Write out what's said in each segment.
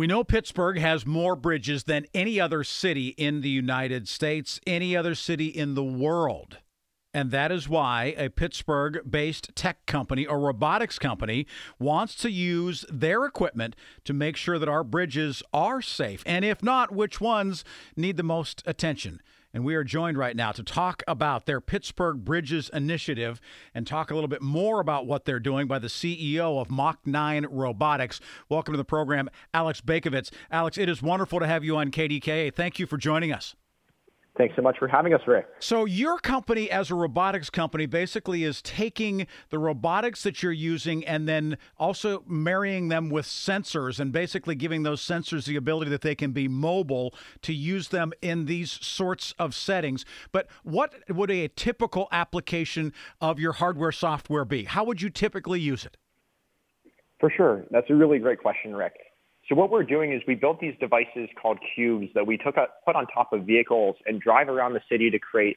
We know Pittsburgh has more bridges than any other city in the United States, any other city in the world. And that is why a Pittsburgh based tech company or robotics company wants to use their equipment to make sure that our bridges are safe. And if not, which ones need the most attention? And we are joined right now to talk about their Pittsburgh Bridges initiative and talk a little bit more about what they're doing by the CEO of Mach 9 Robotics. Welcome to the program, Alex Bakovitz. Alex, it is wonderful to have you on KDKA. Thank you for joining us. Thanks so much for having us, Rick. So, your company, as a robotics company, basically is taking the robotics that you're using and then also marrying them with sensors and basically giving those sensors the ability that they can be mobile to use them in these sorts of settings. But what would a typical application of your hardware software be? How would you typically use it? For sure. That's a really great question, Rick. So what we're doing is we built these devices called cubes that we took a, put on top of vehicles and drive around the city to create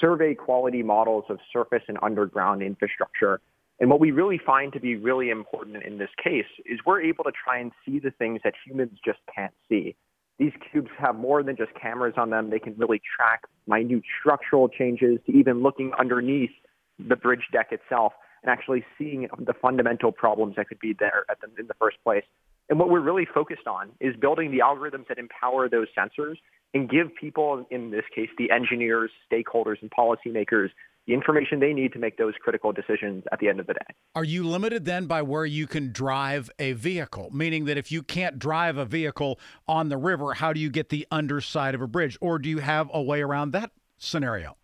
survey quality models of surface and underground infrastructure. And what we really find to be really important in this case is we're able to try and see the things that humans just can't see. These cubes have more than just cameras on them. They can really track minute structural changes to even looking underneath the bridge deck itself and actually seeing the fundamental problems that could be there the, in the first place. And what we're really focused on is building the algorithms that empower those sensors and give people, in this case, the engineers, stakeholders, and policymakers, the information they need to make those critical decisions at the end of the day. Are you limited then by where you can drive a vehicle? Meaning that if you can't drive a vehicle on the river, how do you get the underside of a bridge? Or do you have a way around that scenario?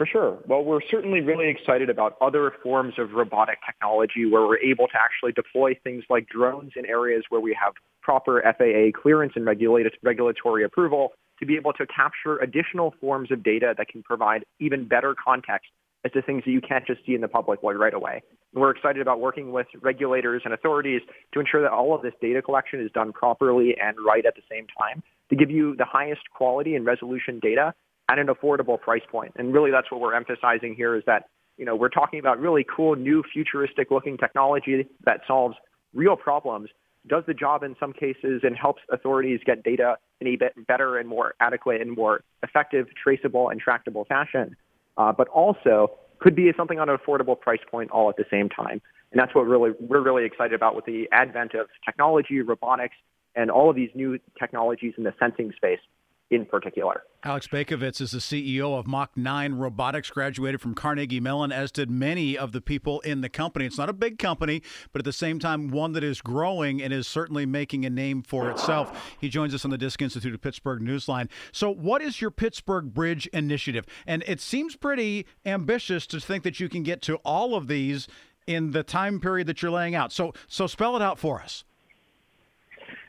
For sure. Well, we're certainly really excited about other forms of robotic technology where we're able to actually deploy things like drones in areas where we have proper FAA clearance and regulatory approval to be able to capture additional forms of data that can provide even better context as to things that you can't just see in the public right away. And we're excited about working with regulators and authorities to ensure that all of this data collection is done properly and right at the same time to give you the highest quality and resolution data at an affordable price point. And really that's what we're emphasizing here is that, you know, we're talking about really cool, new, futuristic looking technology that solves real problems, does the job in some cases and helps authorities get data in a bit better and more adequate and more effective, traceable and tractable fashion, uh, but also could be something on an affordable price point all at the same time. And that's what really we're really excited about with the advent of technology, robotics, and all of these new technologies in the sensing space in particular. Alex Bakovitz is the CEO of Mach 9 Robotics, graduated from Carnegie Mellon, as did many of the people in the company. It's not a big company, but at the same time, one that is growing and is certainly making a name for itself. He joins us on the Disc Institute of Pittsburgh Newsline. So, what is your Pittsburgh Bridge initiative? And it seems pretty ambitious to think that you can get to all of these in the time period that you're laying out. So, so spell it out for us.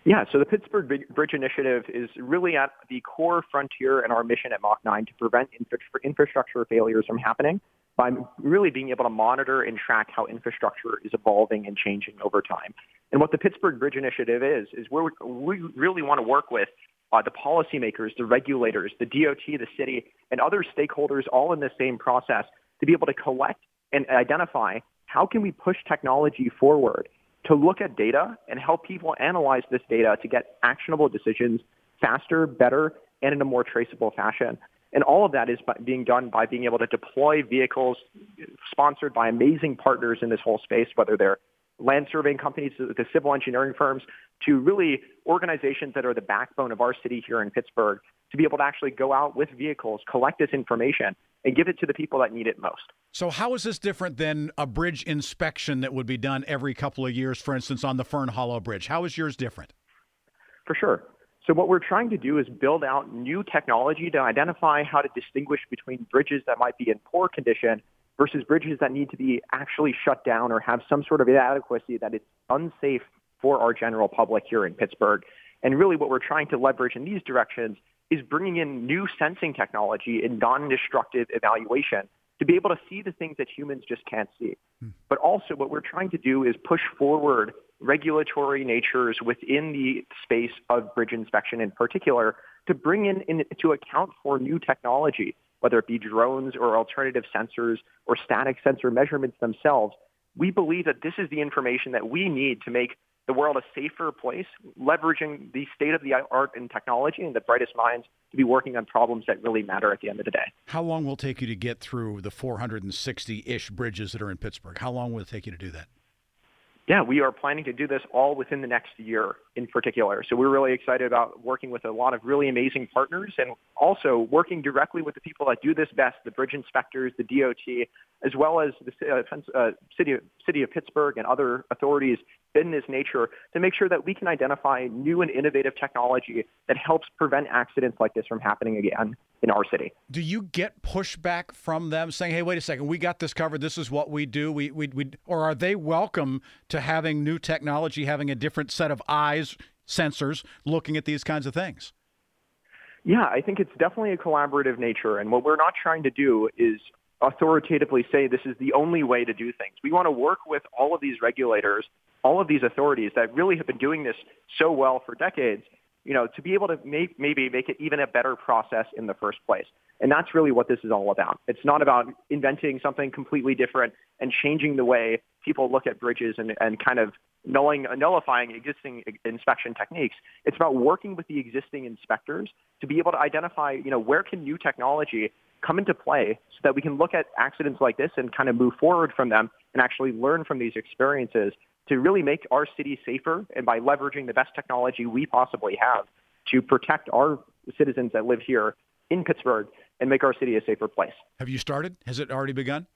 Yeah, so the Pittsburgh Bridge Initiative is really at the core frontier in our mission at Mach 9 to prevent infrastructure failures from happening by really being able to monitor and track how infrastructure is evolving and changing over time. And what the Pittsburgh Bridge Initiative is, is where we really want to work with uh, the policymakers, the regulators, the DOT, the city, and other stakeholders all in the same process to be able to collect and identify how can we push technology forward to look at data and help people analyze this data to get actionable decisions faster, better, and in a more traceable fashion. And all of that is being done by being able to deploy vehicles sponsored by amazing partners in this whole space, whether they're land surveying companies, the civil engineering firms, to really organizations that are the backbone of our city here in Pittsburgh to be able to actually go out with vehicles, collect this information, and give it to the people that need it most. So, how is this different than a bridge inspection that would be done every couple of years, for instance, on the Fern Hollow Bridge? How is yours different? For sure. So, what we're trying to do is build out new technology to identify how to distinguish between bridges that might be in poor condition versus bridges that need to be actually shut down or have some sort of inadequacy that it's unsafe for our general public here in Pittsburgh. And really what we're trying to leverage in these directions is bringing in new sensing technology and non-destructive evaluation to be able to see the things that humans just can't see. Hmm. But also what we're trying to do is push forward regulatory natures within the space of bridge inspection in particular to bring in, in to account for new technology, whether it be drones or alternative sensors or static sensor measurements themselves. We believe that this is the information that we need to make the world a safer place, leveraging the state of the art and technology and the brightest minds to be working on problems that really matter at the end of the day. How long will it take you to get through the 460 ish bridges that are in Pittsburgh? How long will it take you to do that? yeah, we are planning to do this all within the next year in particular. So we're really excited about working with a lot of really amazing partners and also working directly with the people that do this best, the bridge inspectors, the DOT, as well as the uh, uh, city, city of Pittsburgh and other authorities in this nature to make sure that we can identify new and innovative technology that helps prevent accidents like this from happening again in our city. Do you get pushback from them saying, "Hey, wait a second, we got this covered. This is what we do." We, we, we or are they welcome to having new technology, having a different set of eyes, sensors, looking at these kinds of things? Yeah, I think it's definitely a collaborative nature, and what we're not trying to do is authoritatively say this is the only way to do things. We want to work with all of these regulators, all of these authorities that really have been doing this so well for decades you know, to be able to make, maybe make it even a better process in the first place. And that's really what this is all about. It's not about inventing something completely different and changing the way people look at bridges and, and kind of nullifying existing inspection techniques. It's about working with the existing inspectors to be able to identify, you know, where can new technology come into play so that we can look at accidents like this and kind of move forward from them and actually learn from these experiences to really make our city safer and by leveraging the best technology we possibly have to protect our citizens that live here in Pittsburgh and make our city a safer place. Have you started? Has it already begun?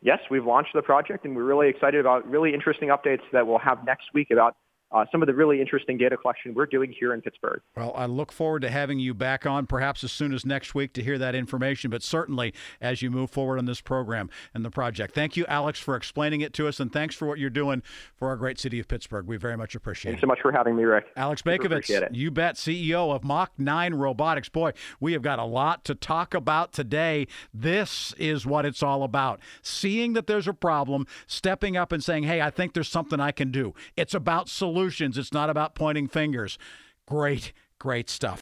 Yes, we've launched the project and we're really excited about really interesting updates that we'll have next week about uh, some of the really interesting data collection we're doing here in Pittsburgh. Well, I look forward to having you back on perhaps as soon as next week to hear that information, but certainly as you move forward on this program and the project. Thank you, Alex, for explaining it to us, and thanks for what you're doing for our great city of Pittsburgh. We very much appreciate Thanks it. Thanks so much for having me, Rick. Alex Bakovitz, you bet, CEO of Mach 9 Robotics. Boy, we have got a lot to talk about today. This is what it's all about. Seeing that there's a problem, stepping up and saying, hey, I think there's something I can do. It's about solutions, it's not about pointing fingers. Great, great stuff.